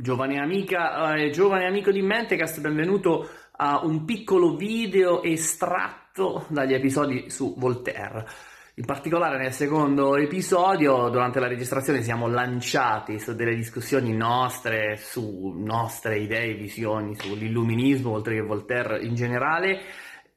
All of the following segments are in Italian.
Giovane amica, eh, giovane amico di Mentecast, benvenuto a un piccolo video estratto dagli episodi su Voltaire. In particolare nel secondo episodio, durante la registrazione, siamo lanciati su delle discussioni nostre, su nostre idee, visioni sull'illuminismo, oltre che Voltaire in generale,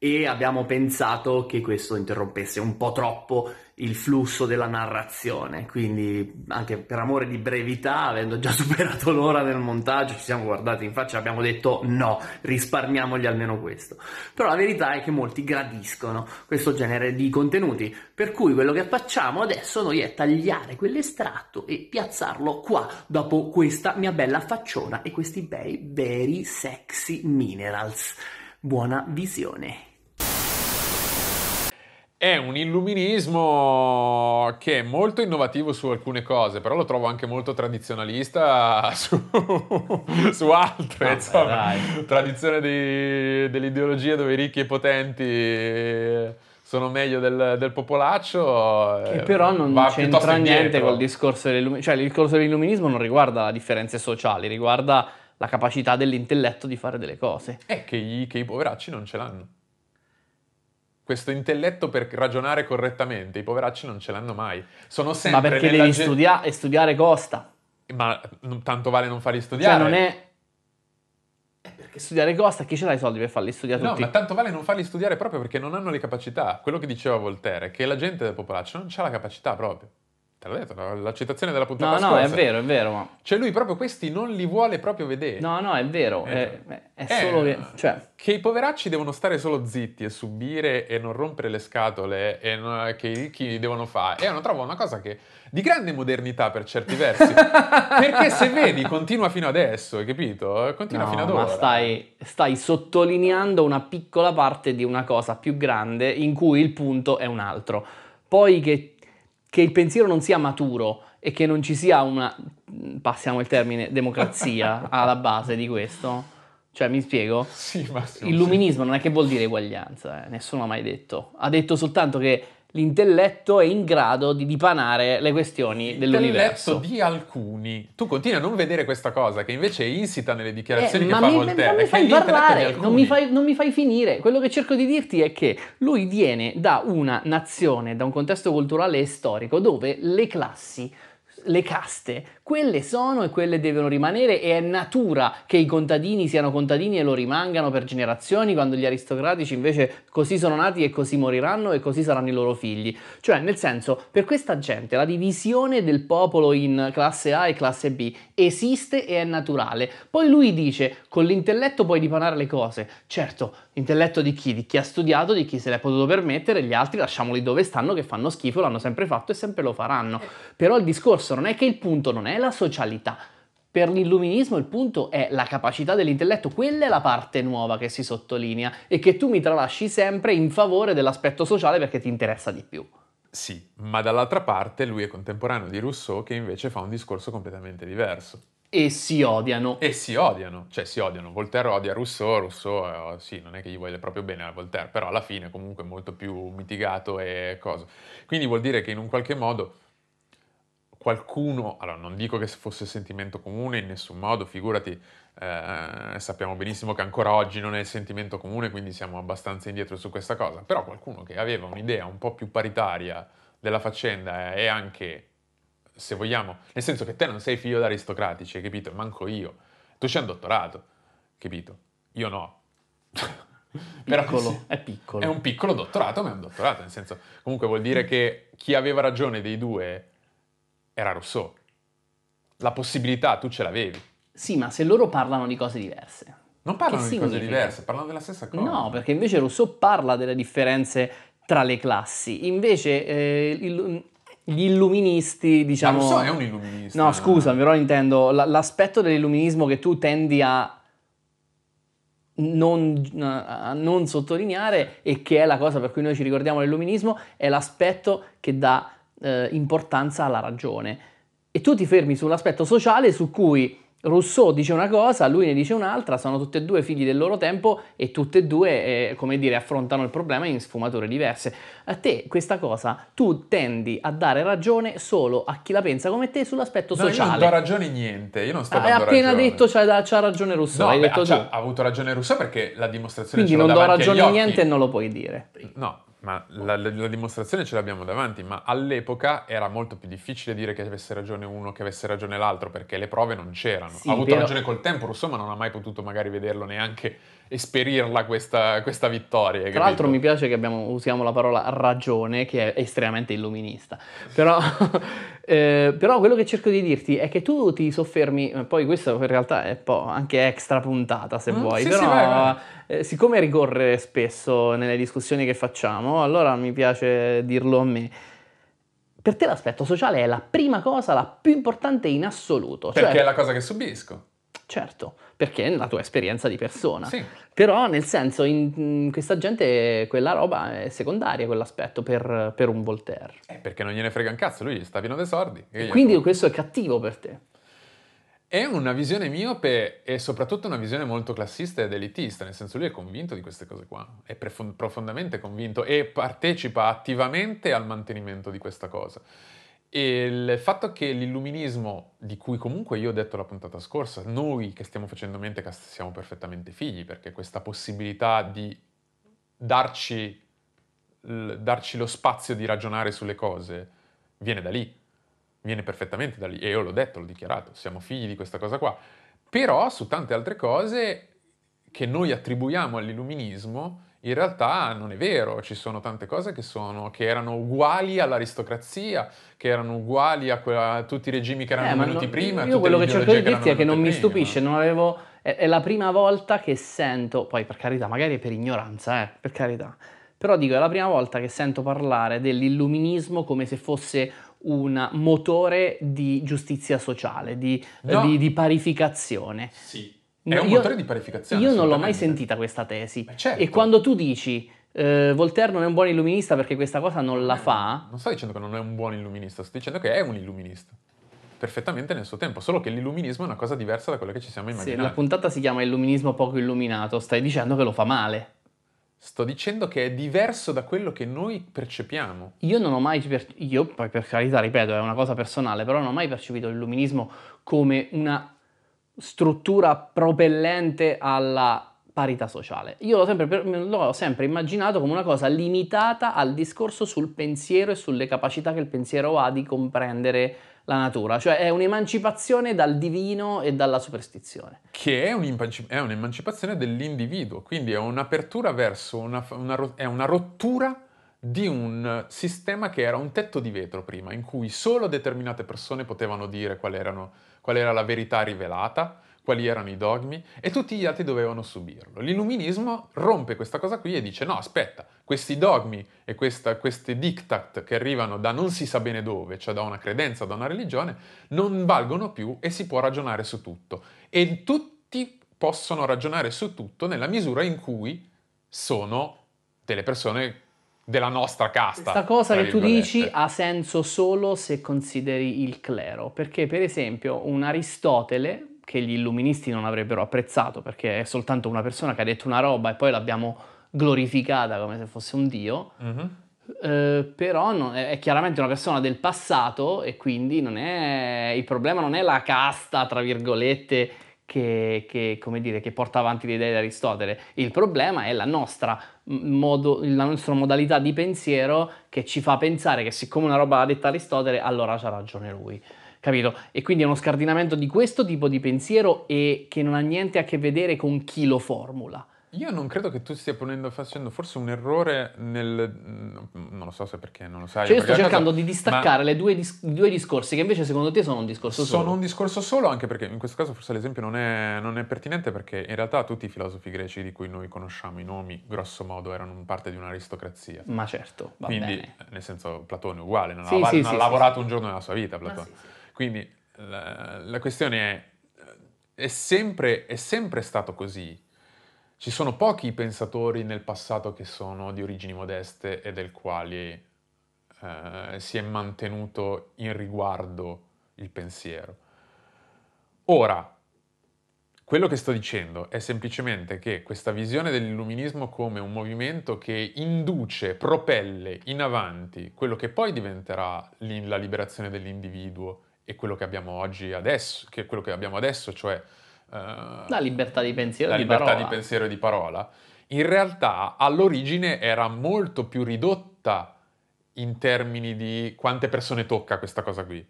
e abbiamo pensato che questo interrompesse un po' troppo il flusso della narrazione, quindi anche per amore di brevità, avendo già superato l'ora del montaggio, ci siamo guardati in faccia e abbiamo detto no, risparmiamogli almeno questo. Però la verità è che molti gradiscono questo genere di contenuti, per cui quello che facciamo adesso noi è tagliare quell'estratto e piazzarlo qua, dopo questa mia bella facciona e questi bei, very sexy minerals. Buona visione! È un illuminismo che è molto innovativo su alcune cose, però lo trovo anche molto tradizionalista su, su altre. Vabbè, insomma, dai. tradizione di- dell'ideologia dove i ricchi e i potenti sono meglio del, del popolaccio. Che eh, però non c'entra niente indietro. col discorso dell'illuminismo. Cioè, il discorso dell'illuminismo non riguarda le differenze sociali, riguarda la capacità dell'intelletto di fare delle cose. È che che i poveracci non ce l'hanno. Questo intelletto per ragionare correttamente, i poveracci non ce l'hanno mai. Sono Ma sempre perché nella devi gen- studiare e studiare costa. Ma non- tanto vale non farli studiare. Cioè, non è. è Perché studiare costa, chi ce l'ha i soldi per farli studiare No, tutti? ma tanto vale non farli studiare proprio perché non hanno le capacità. Quello che diceva Voltaire è che la gente del popolaccio non ha la capacità proprio. Te l'ho detto, la, la citazione della puntata No, no, è scorsa. vero, è vero, ma. Cioè lui proprio questi non li vuole proprio vedere. No, no, è vero. È, Eh, è eh, solo che. Cioè, Che i poveracci devono stare solo zitti e subire e non rompere le scatole e non- che i ricchi devono fare. E una trovo una cosa che di grande modernità per certi versi. perché se vedi continua fino adesso, hai capito? Continua no, fino ad ma ora. stai, stai sottolineando una piccola parte di una cosa più grande in cui il punto è un altro. Poi che, che il pensiero non sia maturo e che non ci sia una, passiamo il termine, democrazia alla base di questo. Cioè, mi spiego? Sì, Massimo, Illuminismo non è che vuol dire eguaglianza, eh, nessuno l'ha mai detto. Ha detto soltanto che l'intelletto è in grado di dipanare le questioni dell'universo. L'intelletto di alcuni. Tu continui a non vedere questa cosa che invece è insita nelle dichiarazioni Eh, che fa mi, Voltaire. non mi fai parlare, non mi fai, non mi fai finire. Quello che cerco di dirti è che lui viene da una nazione, da un contesto culturale e storico dove le classi, le caste, quelle sono e quelle devono rimanere e è natura che i contadini siano contadini e lo rimangano per generazioni, quando gli aristocratici invece così sono nati e così moriranno e così saranno i loro figli. Cioè, nel senso, per questa gente la divisione del popolo in classe A e classe B esiste e è naturale. Poi lui dice, con l'intelletto puoi dipanare le cose. Certo, intelletto di chi? Di chi ha studiato, di chi se l'è potuto permettere, gli altri lasciamoli dove stanno che fanno schifo, l'hanno sempre fatto e sempre lo faranno. Però il discorso non è che il punto non è la socialità. Per l'illuminismo il punto è la capacità dell'intelletto, quella è la parte nuova che si sottolinea e che tu mi tralasci sempre in favore dell'aspetto sociale perché ti interessa di più. Sì, ma dall'altra parte lui è contemporaneo di Rousseau che invece fa un discorso completamente diverso. E si odiano. E si odiano, cioè si odiano. Voltaire odia Rousseau, Rousseau eh, sì, non è che gli voglia proprio bene a Voltaire, però alla fine comunque è molto più mitigato e cosa. Quindi vuol dire che in un qualche modo qualcuno, allora non dico che fosse sentimento comune in nessun modo, figurati, eh, sappiamo benissimo che ancora oggi non è il sentimento comune, quindi siamo abbastanza indietro su questa cosa, però qualcuno che aveva un'idea un po' più paritaria della faccenda e anche, se vogliamo, nel senso che te non sei figlio d'aristocratici, hai capito? Manco io. Tu c'hai un dottorato, capito? Io no. Piccolo, è piccolo. È un piccolo dottorato, ma è un dottorato, nel senso, comunque vuol dire che chi aveva ragione dei due era Rousseau. La possibilità tu ce l'avevi. Sì, ma se loro parlano di cose diverse. Non parlano di cose diverse, parlano della stessa cosa. No, perché invece Rousseau parla delle differenze tra le classi. Invece eh, il- gli illuministi, Ma diciamo... Rousseau è un illuminista. No, scusa, però intendo l'aspetto dell'illuminismo che tu tendi a non, a non sottolineare e che è la cosa per cui noi ci ricordiamo l'illuminismo, è l'aspetto che dà eh, importanza alla ragione. E tu ti fermi sull'aspetto sociale su cui Rousseau dice una cosa, lui ne dice un'altra, sono tutti e due figli del loro tempo e tutte e due, eh, come dire, affrontano il problema in sfumature diverse. A te questa cosa, tu tendi a dare ragione solo a chi la pensa come te sull'aspetto No, io sociale. non do ragione niente, io non sto Hai dando appena ragione. detto c'ha, c'ha ragione Rousseau, No, hai beh, detto tu. ha avuto ragione Rousseau perché la dimostrazione Quindi ce l'ho non do davanti agli ragione a occhi. niente e non lo puoi dire. No, ma la, la- dimostrazione ce l'abbiamo davanti, ma all'epoca era molto più difficile dire che avesse ragione uno che avesse ragione l'altro, perché le prove non c'erano. Sì, ha avuto però- ragione col tempo Rousseau, ma non ha mai potuto magari vederlo neanche esperirla questa, questa vittoria. Tra l'altro mi piace che abbiamo- usiamo la parola ragione, che è estremamente illuminista. Però, eh, però quello che cerco di dirti è che tu ti soffermi, eh, poi questo in realtà è un po' anche extra puntata se Mm, vuoi, sì, però sì, vai, vai. eh, siccome ricorre spesso nelle discussioni che facciamo, allora mi piace dirlo a me. Per te l'aspetto sociale è la prima cosa, la più importante in assoluto. Perché Cioè, è la cosa che subisco. Certo, perché è la tua esperienza di persona. Sì. Però nel senso, in, in questa gente quella roba è secondaria, quell'aspetto per, per un Voltaire. Eh, perché non gliene frega un cazzo, lui sta pieno dei gli Quindi frega? questo è cattivo per te. È una visione miope e soprattutto una visione molto classista ed elitista, nel senso lui è convinto di queste cose qua, è profondamente convinto e partecipa attivamente al mantenimento di questa cosa. E il fatto che l'illuminismo, di cui comunque io ho detto la puntata scorsa, noi che stiamo facendo Mentecast siamo perfettamente figli, perché questa possibilità di darci, darci lo spazio di ragionare sulle cose viene da lì viene perfettamente da lì e io l'ho detto, l'ho dichiarato, siamo figli di questa cosa qua. Però su tante altre cose che noi attribuiamo all'illuminismo, in realtà non è vero, ci sono tante cose che, sono, che erano uguali all'aristocrazia, che erano uguali a, quella- a tutti i regimi che erano Eh, venuti no- prima. Io quello che cerco di dirti è che non mi prima. stupisce, non avevo... È, è la prima volta che sento, poi per carità, magari è per ignoranza, eh, per carità, però dico, è la prima volta che sento parlare dell'illuminismo come se fosse un motore di giustizia sociale, di, No. di- di parificazione. Sì. È un io- motore di parificazione. Io non l'ho mai sentita questa tesi. Certo. E quando tu dici eh, Voltaire non è un buon illuminista perché questa cosa non la fa, Non sto dicendo che non è un buon illuminista, sto dicendo che è un illuminista. Perfettamente nel suo tempo, solo che l'illuminismo è una cosa diversa da quella che ci siamo sì, immaginati. la puntata si chiama Illuminismo poco illuminato, stai dicendo che lo fa male. Sto dicendo che è diverso da quello che noi percepiamo. Io non ho mai, per- io poi per carità, ripeto, è una cosa personale, però non ho mai percepito l'illuminismo come una struttura propellente alla parità sociale. Io l'ho sempre, l'ho sempre immaginato come una cosa limitata al discorso sul pensiero e sulle capacità che il pensiero ha di comprendere la natura, cioè è un'emancipazione dal divino e dalla superstizione. Che è, è un'emancipazione dell'individuo, quindi è un'apertura verso una, una è una rottura di un sistema che era un tetto di vetro prima, in cui solo determinate persone potevano dire qual, erano, qual era la verità rivelata, quali erano i dogmi, e tutti gli altri dovevano subirlo. L'illuminismo rompe questa cosa qui e dice no, aspetta, questi dogmi e questa, questi diktat che arrivano da non si sa bene dove, cioè da una credenza, da una religione, non valgono più e si può ragionare su tutto. E tutti possono ragionare su tutto nella misura in cui sono delle persone della nostra casta. Questa cosa che tu dici ha senso solo se consideri il clero, perché per esempio un Aristotele, che gli illuministi non avrebbero apprezzato perché è soltanto una persona che ha detto una roba e poi l'abbiamo glorificata come se fosse un dio, Mhm. eh, però non- è, è chiaramente una persona del passato e quindi non è, il problema non è la casta, tra virgolette, che, che, dire, che porta avanti le idee di Aristotele, il problema è la nostra, modo, la nostra modalità di pensiero che ci fa pensare che siccome una roba l'ha detta Aristotele, allora c'ha ragione lui. Capito? E quindi è uno scardinamento di questo tipo di pensiero e che non ha niente a che vedere con chi lo formula. Io non credo che tu stia ponendo, facendo forse un errore nel... Non lo so se perché, non lo sai. Cioè io sto cercando caso- di distaccare le due, dis- due discorsi che invece secondo te sono un discorso solo. Sono un discorso solo, anche perché in questo caso forse l'esempio non è, non è pertinente, perché in realtà tutti i filosofi greci di cui noi conosciamo i nomi, grosso modo, erano parte di un'aristocrazia. Ma certo, va Quindi, bene. eh, nel senso, Platone è uguale, non Sì, ha, sì, non ha sì, lavorato sì, un giorno nella sua vita, Platone. Quindi la, la questione è, è sempre, è sempre stato così. Ci sono pochi pensatori nel passato che sono di origini modeste e del quali eh, si è mantenuto in riguardo il pensiero. Ora, quello che sto dicendo è semplicemente che questa visione dell'illuminismo come un movimento che induce, propelle in avanti quello che poi diventerà la liberazione dell'individuo e quello che abbiamo oggi adesso, che quello che abbiamo adesso, cioè la libertà di pensiero la di libertà parola. di pensiero e di parola, in realtà all'origine era molto più ridotta in termini di quante persone tocca questa cosa qui.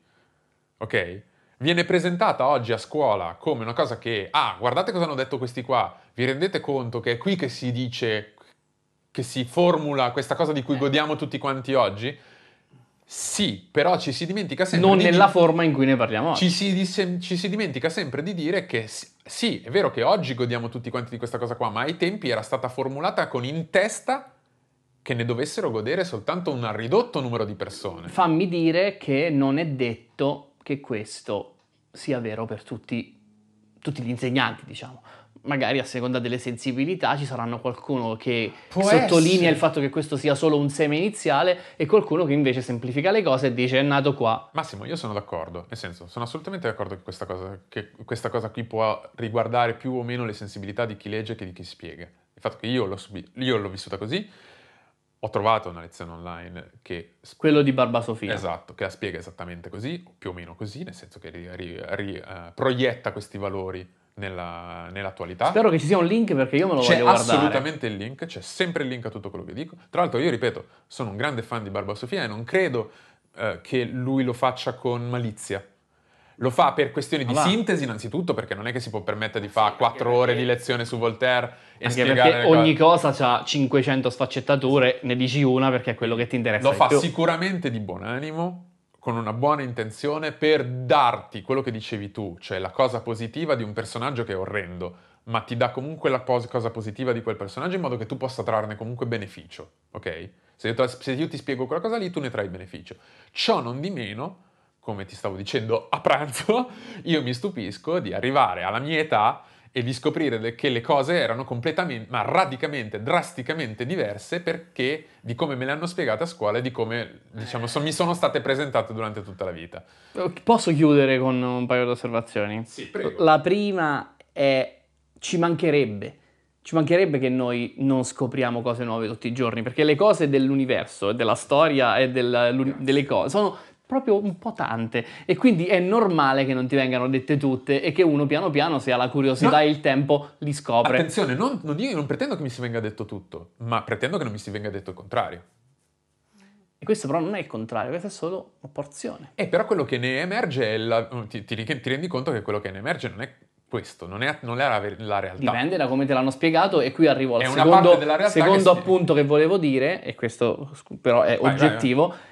Ok? viene presentata oggi a scuola come una cosa che, ah, guardate cosa hanno detto questi qua, vi rendete conto che è qui che si dice, che si formula questa cosa di cui eh. godiamo tutti quanti oggi? Sì, però ci si dimentica sempre non di nella di... forma in cui ne parliamo oggi. Ci si, ci si dimentica sempre di dire che sì, è vero che oggi godiamo tutti quanti di questa cosa qua, ma ai tempi era stata formulata con in testa che ne dovessero godere soltanto un ridotto numero di persone. Fammi dire che non è detto che questo sia vero per tutti, tutti gli insegnanti, diciamo. Magari a seconda delle sensibilità ci saranno qualcuno che Può sottolinea essere. il fatto che questo sia solo un seme iniziale e qualcuno che invece semplifica le cose e dice è nato qua. Massimo, io sono d'accordo, nel senso, sono assolutamente d'accordo che questa cosa, che questa cosa qui può riguardare più o meno le sensibilità di chi legge che di chi spiega. Il fatto che io l'ho, subi- io l'ho vissuta così, ho trovato una lezione online che... Quello di Barba Sofia. Esatto, che la spiega esattamente così, più o meno così, nel senso che ri, ri, ri, uh, proietta questi valori nella, nell'attualità. Spero che ci sia un link perché io me lo c'è voglio guardare. C'è assolutamente il link, c'è sempre il link a tutto quello che dico. Tra l'altro io ripeto, sono un grande fan di Barba Sofia e non credo uh, che lui lo faccia con malizia. Lo fa per questioni di ah, sintesi, innanzitutto, perché non è che si può permettere di fare quattro ore di lezione su Voltaire e Anche spiegare perché ogni cosa ha 500 sfaccettature, ne dici una perché è quello che ti interessa. Lo fa più. sicuramente di buon animo, con una buona intenzione, per darti quello che dicevi tu, cioè la cosa positiva di un personaggio che è orrendo, ma ti dà comunque la cosa positiva di quel personaggio in modo che tu possa trarne comunque beneficio, ok? Se io, se io ti spiego quella cosa lì, tu ne trai beneficio. Ciò non di meno come ti stavo dicendo a pranzo, io mi stupisco di arrivare alla mia età e di scoprire che le cose erano completamente, ma radicalmente, drasticamente diverse perché di come me le hanno spiegate a scuola e di come, diciamo, so, mi sono state presentate durante tutta la vita. Posso chiudere con un paio di osservazioni? Sì, prego. La prima è, ci mancherebbe, ci mancherebbe che noi non scopriamo cose nuove tutti i giorni, perché le cose dell'universo, della storia e del, delle cose sono proprio un po' tante e quindi è normale che non ti vengano dette tutte e che uno piano piano se ha la curiosità no. e il tempo li scopre. Attenzione, non, non, io non pretendo che mi si venga detto tutto, ma pretendo che non mi si venga detto il contrario. E questo però non è il contrario, questa è solo una porzione. E però quello che ne emerge, la, ti, ti, ti, rendi conto che quello che ne emerge non è questo, non è, non è la, la, realtà. Dipende da come te l'hanno spiegato e qui arrivo al è secondo, secondo appunto che volevo dire, e questo però è vai, oggettivo. Vai, vai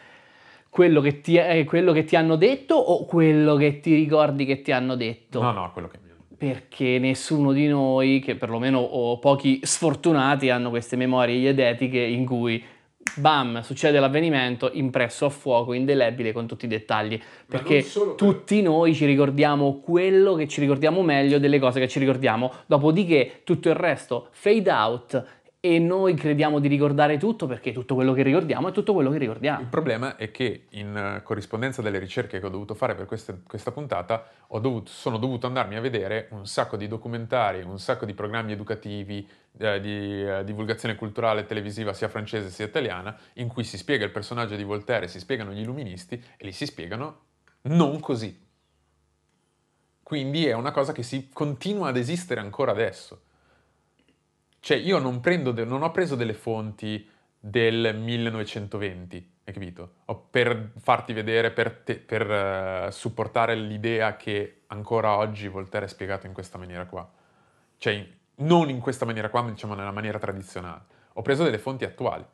quello che, ti, eh, quello che ti hanno detto o quello che ti ricordi che ti hanno detto? No, no, quello che mi hanno detto. Perché nessuno di noi, che perlomeno o pochi sfortunati, hanno queste memorie iedetiche in cui bam, succede l'avvenimento impresso a fuoco, indelebile con tutti i dettagli. Perché tutti noi ci ricordiamo quello che ci ricordiamo meglio delle cose che ci ricordiamo, dopodiché tutto il resto fade out e noi crediamo di ricordare tutto perché tutto quello che ricordiamo è tutto quello che ricordiamo. Il problema è che in eh, corrispondenza delle ricerche che ho dovuto fare per queste, questa puntata dovuto, sono dovuto andarmi a vedere un sacco di documentari, un sacco di programmi educativi, eh, di eh, divulgazione culturale televisiva sia francese sia italiana, in cui si spiega il personaggio di Voltaire, si spiegano gli illuministi e li si spiegano non così. Quindi è una cosa che si continua ad esistere ancora adesso. Cioè, io non, de- non ho preso delle fonti del 1920, hai capito? O per farti vedere, per, te- per uh, supportare l'idea che ancora oggi Voltaire è spiegato in questa maniera qua. Cioè, non in questa maniera qua, ma diciamo nella maniera tradizionale. Ho preso delle fonti attuali.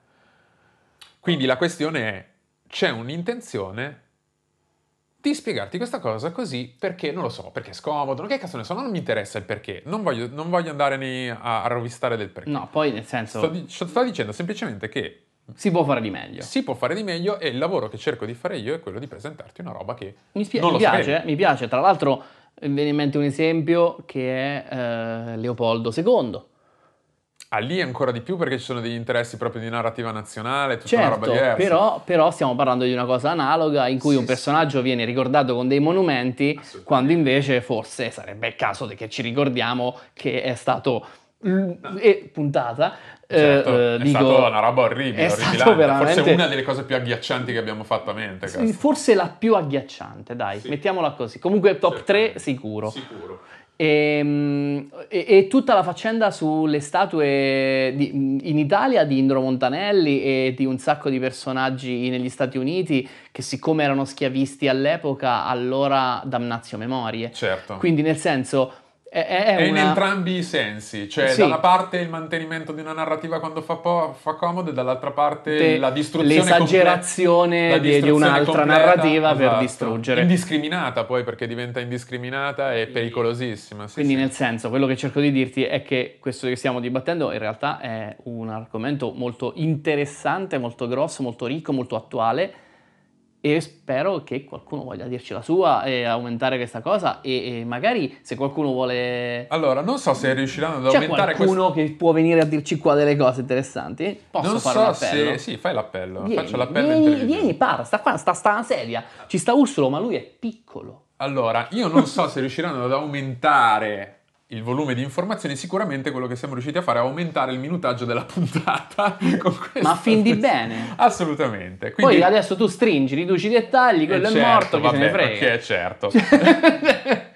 Quindi la questione è, c'è un'intenzione di spiegarti questa cosa così perché non lo so, perché è scomodo, che cazzo ne so, non mi interessa il perché, non voglio, non voglio andare a, a rovistare del perché. No, poi nel senso... Sto, di, sto dicendo semplicemente che... Si può fare di meglio. Si può fare di meglio e il lavoro che cerco di fare io è quello di presentarti una roba che... Mi, spie- mi piace, mi piace, tra l'altro mi viene in mente un esempio che è eh, Leopoldo II Ah, lì ancora di più perché ci sono degli interessi proprio di narrativa nazionale, tutta una roba Certo, diversa. però, però stiamo parlando di una cosa analoga in cui Sì, un personaggio viene ricordato con dei monumenti, quando invece forse sarebbe il caso che ci ricordiamo che è stato e puntata. eh, Certo, eh, è dico- stata una roba orribile, Forse una delle cose più agghiaccianti che abbiamo fatto a mente. Sì. Forse la più agghiacciante, dai, Sì. mettiamola così. Comunque top 3 Certamente. sicuro. Sicuro. E, e- e tutta la faccenda sulle statue di- in Italia di Indro Montanelli e di un sacco di personaggi negli Stati Uniti che siccome erano schiavisti all'epoca allora damnatio memorie. Certo. Quindi nel senso è, è È in una... entrambi i sensi, cioè Sì. da una parte il mantenimento di una narrativa quando fa, po- fa comodo e dall'altra parte Te- la distruzione l'esagerazione la di- di un'altra completa, narrativa per esatto. distruggere. Indiscriminata poi perché diventa indiscriminata e pericolosissima. sì, Quindi sì. nel senso, quello che cerco di dirti è che questo che stiamo dibattendo in realtà è un argomento molto interessante, molto grosso, molto ricco, molto attuale e spero che qualcuno voglia dirci la sua e aumentare questa cosa e, e magari se qualcuno vuole... Allora, non so se riusciranno ad C'è aumentare qualcuno che può venire a dirci qua delle cose interessanti? Posso Non fare so appello? se... Sì, fai l'appello. Vieni, Faccio l'appello in vieni, televisione. vieni, parla, sta qua, sta, sta una sedia. Ci sta Ursulo, ma lui è piccolo. Allora, io non so se riusciranno ad aumentare il volume di informazioni, sicuramente quello che siamo riusciti a fare è aumentare il minutaggio della puntata. Ma fin di bene. Assolutamente. Quindi, Poi adesso tu stringi, riduci i dettagli, quello Eh, è certo, morto, chi se ne vabbè, frega. Perché certo.